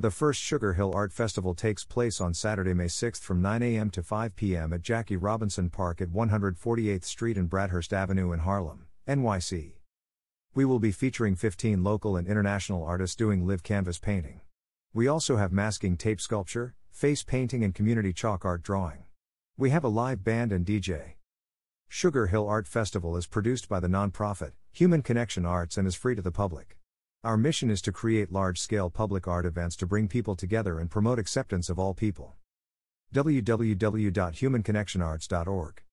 The first Sugar Hill Art Festival takes place on Saturday, May 6 from 9 a.m. to 5 p.m. at Jackie Robinson Park at 148th Street and Bradhurst Avenue in Harlem, NYC. We will be featuring 15 local and international artists doing live canvas painting. We also have masking tape sculpture, face painting, and community chalk art drawing. We have a live band and DJ. Sugar Hill Art Festival is produced by the nonprofit, Human Connection Arts, and is free to the public. Our mission is to create large scale public art events to bring people together and promote acceptance of all people. www.humanconnectionarts.org